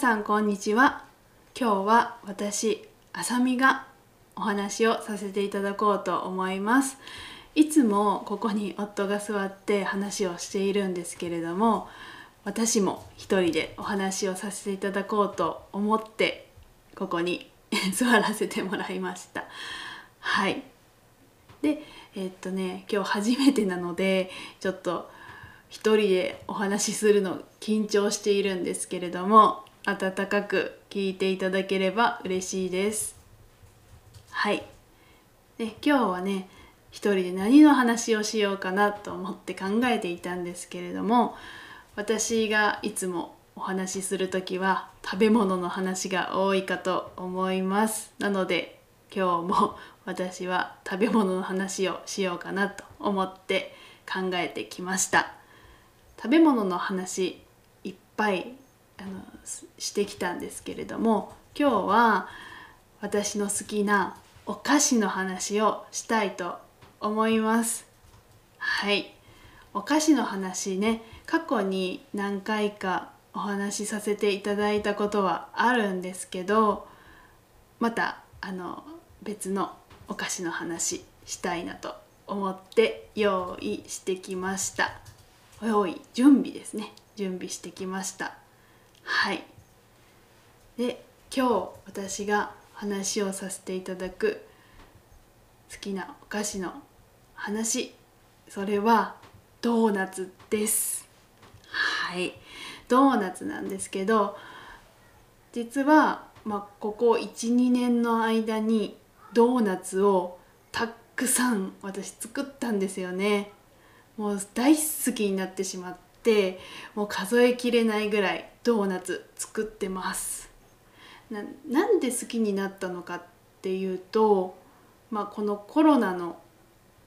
さんこんにちは。今日は私あさみがお話をさせていただこうと思います。いつもここに夫が座って話をしているんですけれども私も一人でお話をさせていただこうと思ってここに 座らせてもらいました。はい。でえ、っとね今日初めてなのでちょっと一人でお話しするの緊張しているんですけれども温かく聞いていただければ嬉しいです。はい。で今日はね一人で何の話をしようかなと思って考えていたんですけれども私がいつもお話しする時は食べ物の話が多いかと思います。なので今日も私は食べ物の話をしようかなと思って考えてきました。食べ物の話いっぱいあのしてきたんですけれども今日は私の好きなお菓子の話をしたいと思います。はい。お菓子の話ね過去に何回かお話しさせていただいたことはあるんですけどまたあの別のお菓子の話したいなと思って用意してきました。用意準備ですね。準備してきました。はい。で今日私が話をさせていただく好きなお菓子の話。それはドーナツです。はい。ドーナツなんですけど実は、まあ、ここ12年の間にドーナツをたくさん私作ったんですよね。もう大好きになってしまってもう数えきれないぐらいドーナツ作ってますななんで好きになったのかっていうと、まあ、このコロナの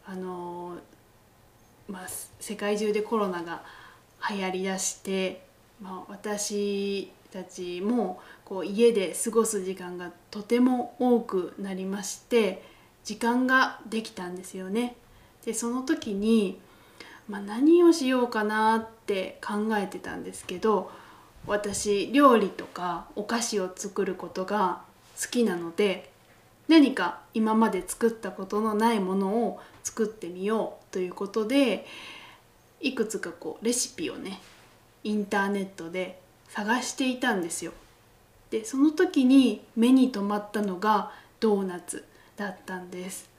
あのまあ、世界中でコロナが流行りだして、まあ、私たちもこう家で過ごす時間がとても多くなりまして時間ができたんですよね。でその時に、まあ、何をしようかなって考えてたんですけど私料理とかお菓子を作ることが好きなので何か今まで作ったことのないものを作ってみようということでいくつかこうレシピをねインターネットで探していたんですよ。でその時に目に留まったのがドーナツだったんです。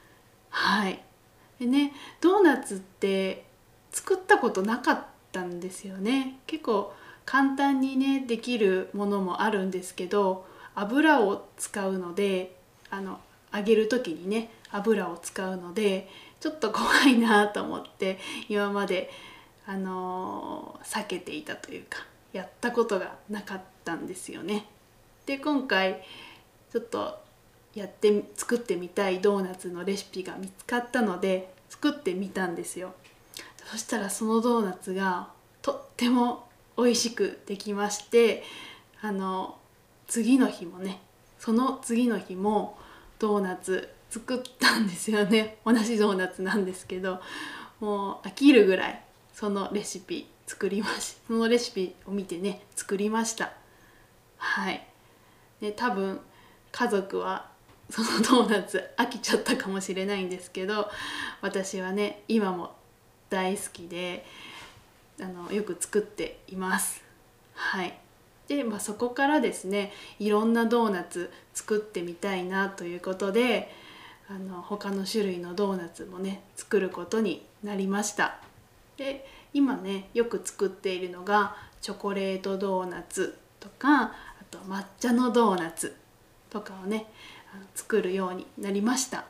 はいでねドーナツって作ったことなかったんですよね。結構簡単にねできるものもあるんですけど油を使うのであの揚げる時にね油を使うのでちょっと怖いなと思って今まであのー、避けていたというかやったことがなかったんですよね。で今回ちょっとやって作ってみたいドーナツのレシピが見つかったので作ってみたんですよ。そしたらそのドーナツがとっても美味しくできましてあの次の日もねその次の日もドーナツ作ったんですよね。同じドーナツなんですけどもう飽きるぐらいそのレシピ作りましそのレシピを見てね作りました。はい。で多分家族はそのドーナツ飽きちゃったかもしれないんですけど私はね今も大好きであのよく作っています。はい。で、まあ、そこからですねいろんなドーナツ作ってみたいなということであの他の種類のドーナツもね作ることになりました。で今ねよく作っているのがチョコレートドーナツとかあと抹茶のドーナツとかをね作るようになりました。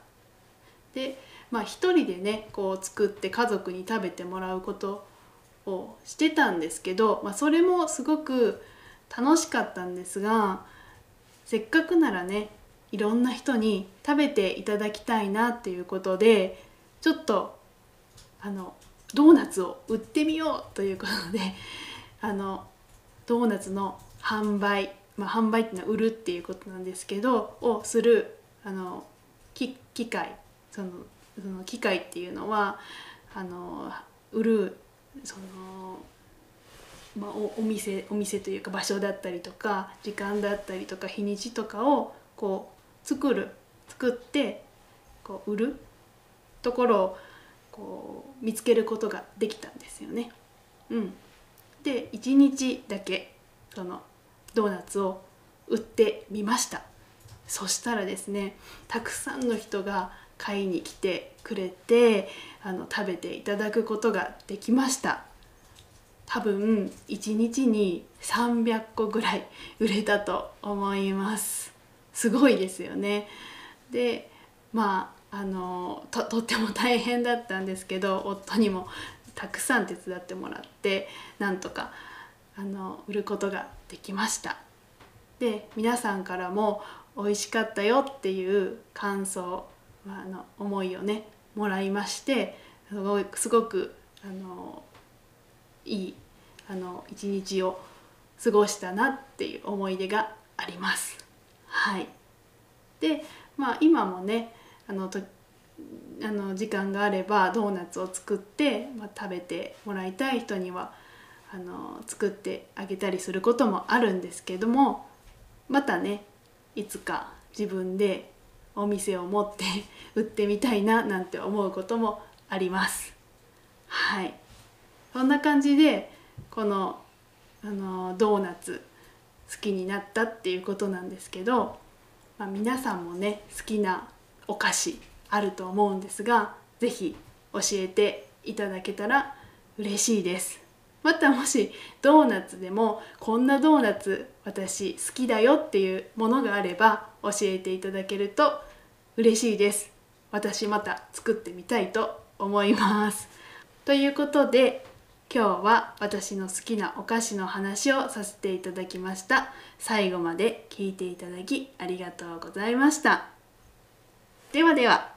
でまあ一人でねこう作って家族に食べてもらうことをしてたんですけど、まあ、それもすごく楽しかったんですがせっかくならねいろんな人に食べていただきたいなっていうことでちょっとあのドーナツを売ってみようということで あのドーナツの販売、まあ、販売っていうのは売るっていうことなんですけどをするあの機械そのその機械っていうのはあの売るそのまあ、おお店お店というか場所だったりとか時間だったりとか日にちとかをこう作る作ってこう売るところをこう見つけることができたんですよね。うん、で1日だけそのドーナツを売ってみましたそしたらですねたくさんの人が買いに来てくれてあの食べていただくことができました。多分1日に300個ぐらい売れたと思います。すごいですよね。でまああのととっても大変だったんですけど夫にもたくさん手伝ってもらってなんとかあの売ることができました。で皆さんからも美味しかったよっていう感想、あの思いをねもらいましてすごいすごくあのいいあの一日を過ごしたなっていう思い出があります。はい、でまあ今もねあのとあの時間があればドーナツを作って、まあ、食べてもらいたい人にはあの作ってあげたりすることもあるんですけどもまたねいつか自分でお店を持って売ってみたいななんて思うこともあります。はい。そんな感じでこのあのドーナツ好きになったっていうことなんですけど、まあ、皆さんもね好きなお菓子あると思うんですが是非教えていただけたら嬉しいです。またもしドーナツでもこんなドーナツ私好きだよっていうものがあれば教えていただけると嬉しいです。私また作ってみたいと思います。ということで今日は私の好きなお菓子の話をさせていただきました。最後まで聞いていただきありがとうございました。ではでは。